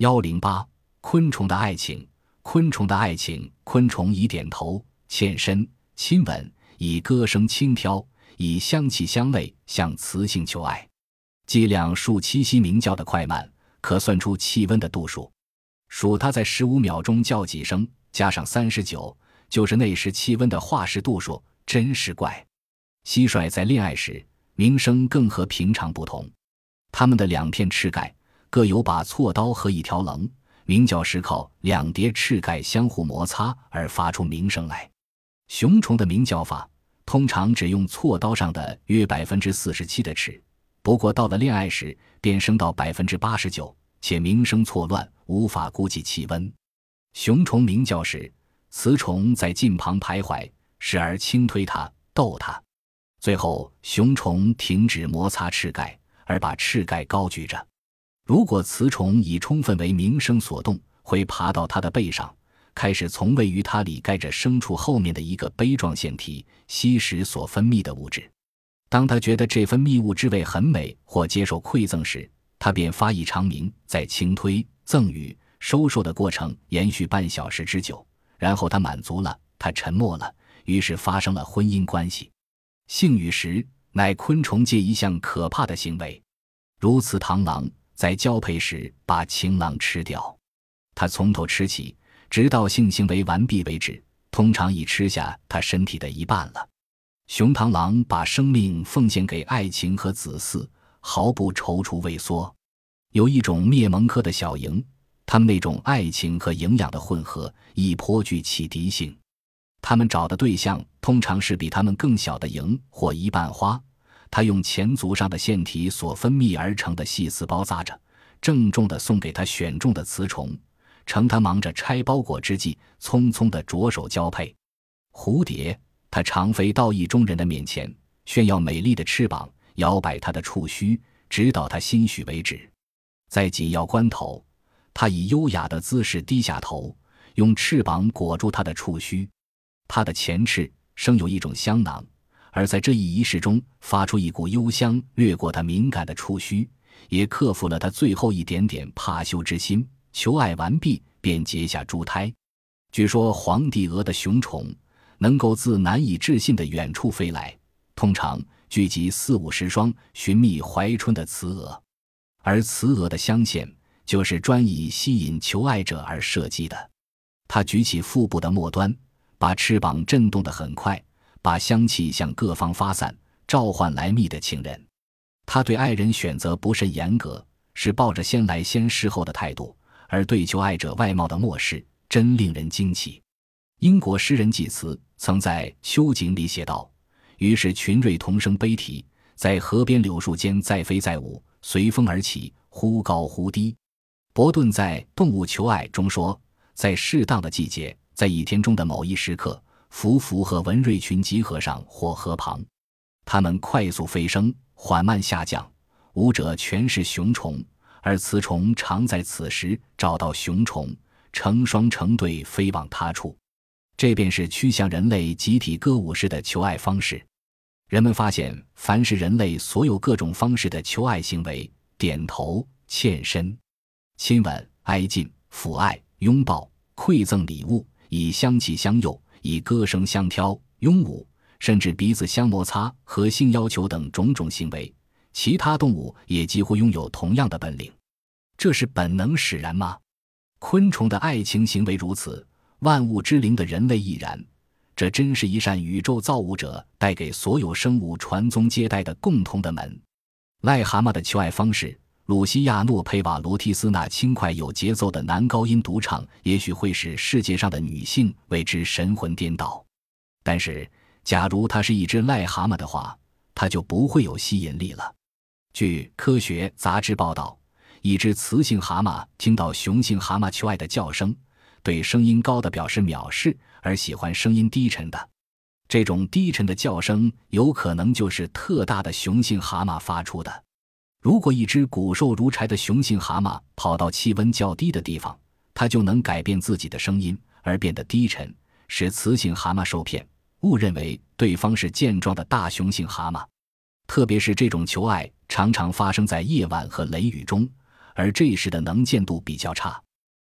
幺零八，昆虫的爱情。昆虫的爱情，昆虫以点头、欠身、亲吻，以歌声轻飘，以香气香味向雌性求爱。计量数栖息鸣叫的快慢，可算出气温的度数。数它在十五秒钟叫几声，加上三十九，就是那时气温的化石度数。真是怪！蟋蟀在恋爱时鸣声更和平常不同，它们的两片翅盖各有把锉刀和一条棱。鸣叫时靠两叠翅盖相互摩擦而发出鸣声来。雄虫的鸣叫法通常只用锉刀上的约百分之四十七的翅，不过到了恋爱时便升到百分之八十九，且鸣声错乱，无法估计气温。雄虫鸣叫时，雌虫在近旁徘徊，时而轻推它，逗它，最后雄虫停止摩擦翅盖，而把翅盖高举着。如果雌虫已充分为鸣声所动，会爬到它的背上，开始从位于它里盖着牲畜后面的一个杯状腺体吸食所分泌的物质。当它觉得这分泌物之味很美或接受馈赠时，它便发一长鸣，在轻推、赠予、收受的过程延续半小时之久。然后它满足了，它沉默了，于是发生了婚姻关系。性与食乃昆虫界一项可怕的行为，如此螳螂。在交配时把情郎吃掉，他从头吃起，直到性行为完毕为止，通常已吃下他身体的一半了。雄螳螂把生命奉献给爱情和子嗣，毫不踌躇畏缩。有一种灭门科的小蝇，它们那种爱情和营养的混合亦颇具启迪性。它们找的对象通常是比它们更小的蝇或一半花。他用前足上的腺体所分泌而成的细丝包扎着，郑重地送给他选中的雌虫，趁他忙着拆包裹之际，匆匆地着手交配。蝴蝶，它常飞到意中人的面前，炫耀美丽的翅膀，摇摆它的触须，直到他心许为止。在紧要关头，它以优雅的姿势低下头，用翅膀裹住它的触须。它的前翅生有一种香囊。而在这一仪式中，发出一股幽香，掠过他敏感的触须，也克服了他最后一点点怕羞之心。求爱完毕，便结下珠胎。据说黄帝鹅的雄虫能够自难以置信的远处飞来，通常聚集四五十双，寻觅怀春的雌鹅。而雌鹅的香线就是专以吸引求爱者而设计的。它举起腹部的末端，把翅膀震动得很快。把香气向各方发散，召唤来觅的情人。他对爱人选择不甚严格，是抱着先来先试后的态度，而对求爱者外貌的漠视，真令人惊奇。英国诗人济慈曾在《秋景》里写道：“于是群瑞同声悲啼，在河边柳树间载飞载舞，随风而起，忽高忽低。”伯顿在《动物求爱》中说：“在适当的季节，在一天中的某一时刻。”匍匐和文瑞群集合上或河旁，它们快速飞升，缓慢下降，舞者全是雄虫，而雌虫常在此时找到雄虫，成双成对飞往他处。这便是趋向人类集体歌舞式的求爱方式。人们发现，凡是人类所有各种方式的求爱行为——点头、欠身、亲吻、挨近、抚爱、拥抱、馈赠礼物、以香气相诱。以歌声相挑、拥舞，甚至鼻子相摩擦和性要求等种种行为，其他动物也几乎拥有同样的本领。这是本能使然吗？昆虫的爱情行为如此，万物之灵的人类亦然。这真是一扇宇宙造物者带给所有生物传宗接代的共同的门。癞蛤蟆的求爱方式。鲁西亚·诺佩瓦罗提斯那轻快有节奏的男高音独唱，也许会使世界上的女性为之神魂颠倒。但是，假如它是一只癞蛤蟆的话，它就不会有吸引力了。据《科学》杂志报道，一只雌性蛤蟆听到雄性蛤蟆求爱的叫声，对声音高的表示藐视，而喜欢声音低沉的。这种低沉的叫声有可能就是特大的雄性蛤蟆发出的。如果一只骨瘦如柴的雄性蛤蟆跑到气温较低的地方，它就能改变自己的声音而变得低沉，使雌性蛤蟆受骗，误认为对方是健壮的大雄性蛤蟆。特别是这种求爱常常发生在夜晚和雷雨中，而这时的能见度比较差。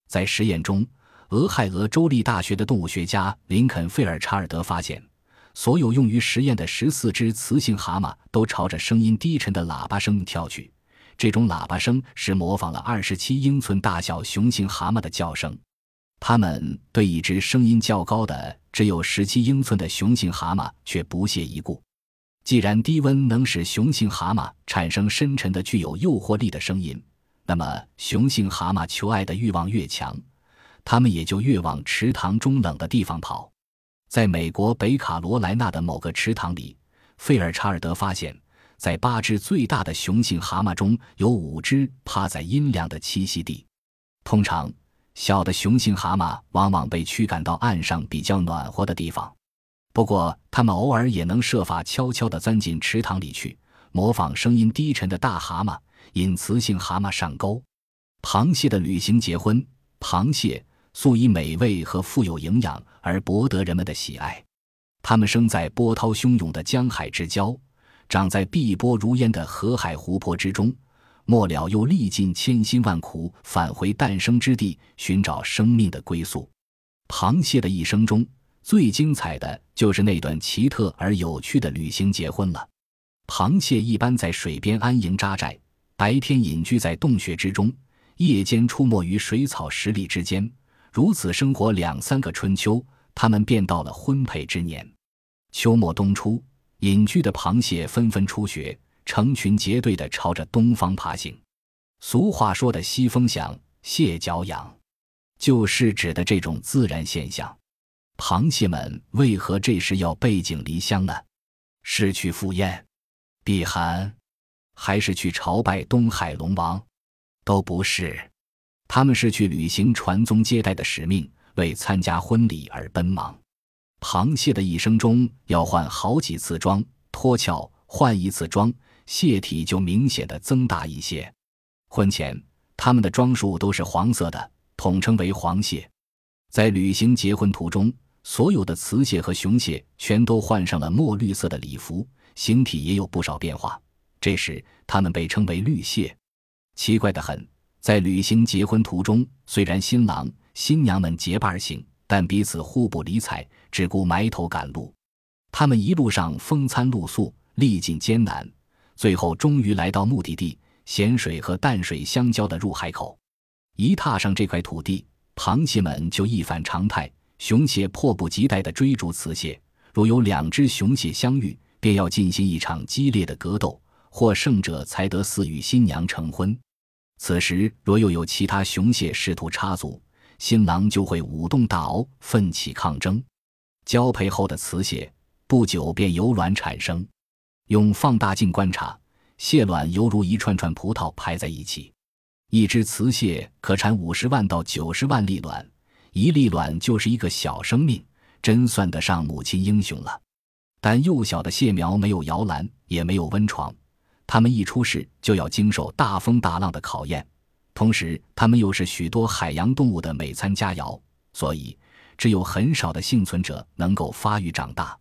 在实验中，俄亥俄州立大学的动物学家林肯·费尔查尔德发现，所有用于实验的十四只雌性蛤蟆都朝着声音低沉的喇叭声跳去。这种喇叭声是模仿了二十七英寸大小雄性蛤蟆的叫声。他们对一只声音较高的、只有十七英寸的雄性蛤蟆却不屑一顾。既然低温能使雄性蛤蟆产生深沉的、具有诱惑力的声音，那么雄性蛤蟆求爱的欲望越强。它们也就越往池塘中冷的地方跑。在美国北卡罗来纳的某个池塘里，费尔查尔德发现，在八只最大的雄性蛤蟆中有五只趴在阴凉的栖息地。通常，小的雄性蛤蟆往往被驱赶到岸上比较暖和的地方。不过，它们偶尔也能设法悄悄地钻进池塘里去，模仿声音低沉的大蛤蟆，引雌性蛤蟆上钩。螃蟹的旅行结婚，螃蟹。素以美味和富有营养而博得人们的喜爱。它们生在波涛汹涌的江海之交，长在碧波如烟的河海湖泊之中，末了又历尽千辛万苦返回诞生之地，寻找生命的归宿。螃蟹的一生中最精彩的就是那段奇特而有趣的旅行结婚了。螃蟹一般在水边安营扎寨，白天隐居在洞穴之中，夜间出没于水草石砾之间。如此生活两三个春秋，他们便到了婚配之年。秋末冬初，隐居的螃蟹纷纷出学，成群结队地朝着东方爬行。俗话说的“西风响，蟹脚痒”，就是指的这种自然现象。螃蟹们为何这时要背井离乡呢？是去赴宴、避寒，还是去朝拜东海龙王？都不是。他们是去履行传宗接代的使命，为参加婚礼而奔忙。螃蟹的一生中要换好几次装，脱壳换一次装，蟹体就明显的增大一些。婚前，它们的装束都是黄色的，统称为黄蟹。在履行结婚途中，所有的雌蟹和雄蟹全都换上了墨绿色的礼服，形体也有不少变化。这时，它们被称为绿蟹。奇怪的很。在旅行结婚途中，虽然新郎新娘们结伴而行，但彼此互不理睬，只顾埋头赶路。他们一路上风餐露宿，历尽艰难，最后终于来到目的地——咸水和淡水相交的入海口。一踏上这块土地，螃蟹们就一反常态，雄蟹迫不及待地追逐雌蟹。如有两只雄蟹相遇，便要进行一场激烈的格斗，获胜者才得赐予新娘成婚。此时，若又有其他雄蟹试图插足，新郎就会舞动大螯，奋起抗争。交配后的雌蟹不久便由卵产生。用放大镜观察，蟹卵犹如一串串葡萄排在一起。一只雌蟹可产五十万到九十万粒卵，一粒卵就是一个小生命，真算得上母亲英雄了。但幼小的蟹苗没有摇篮，也没有温床。它们一出世就要经受大风大浪的考验，同时它们又是许多海洋动物的美餐佳肴，所以只有很少的幸存者能够发育长大。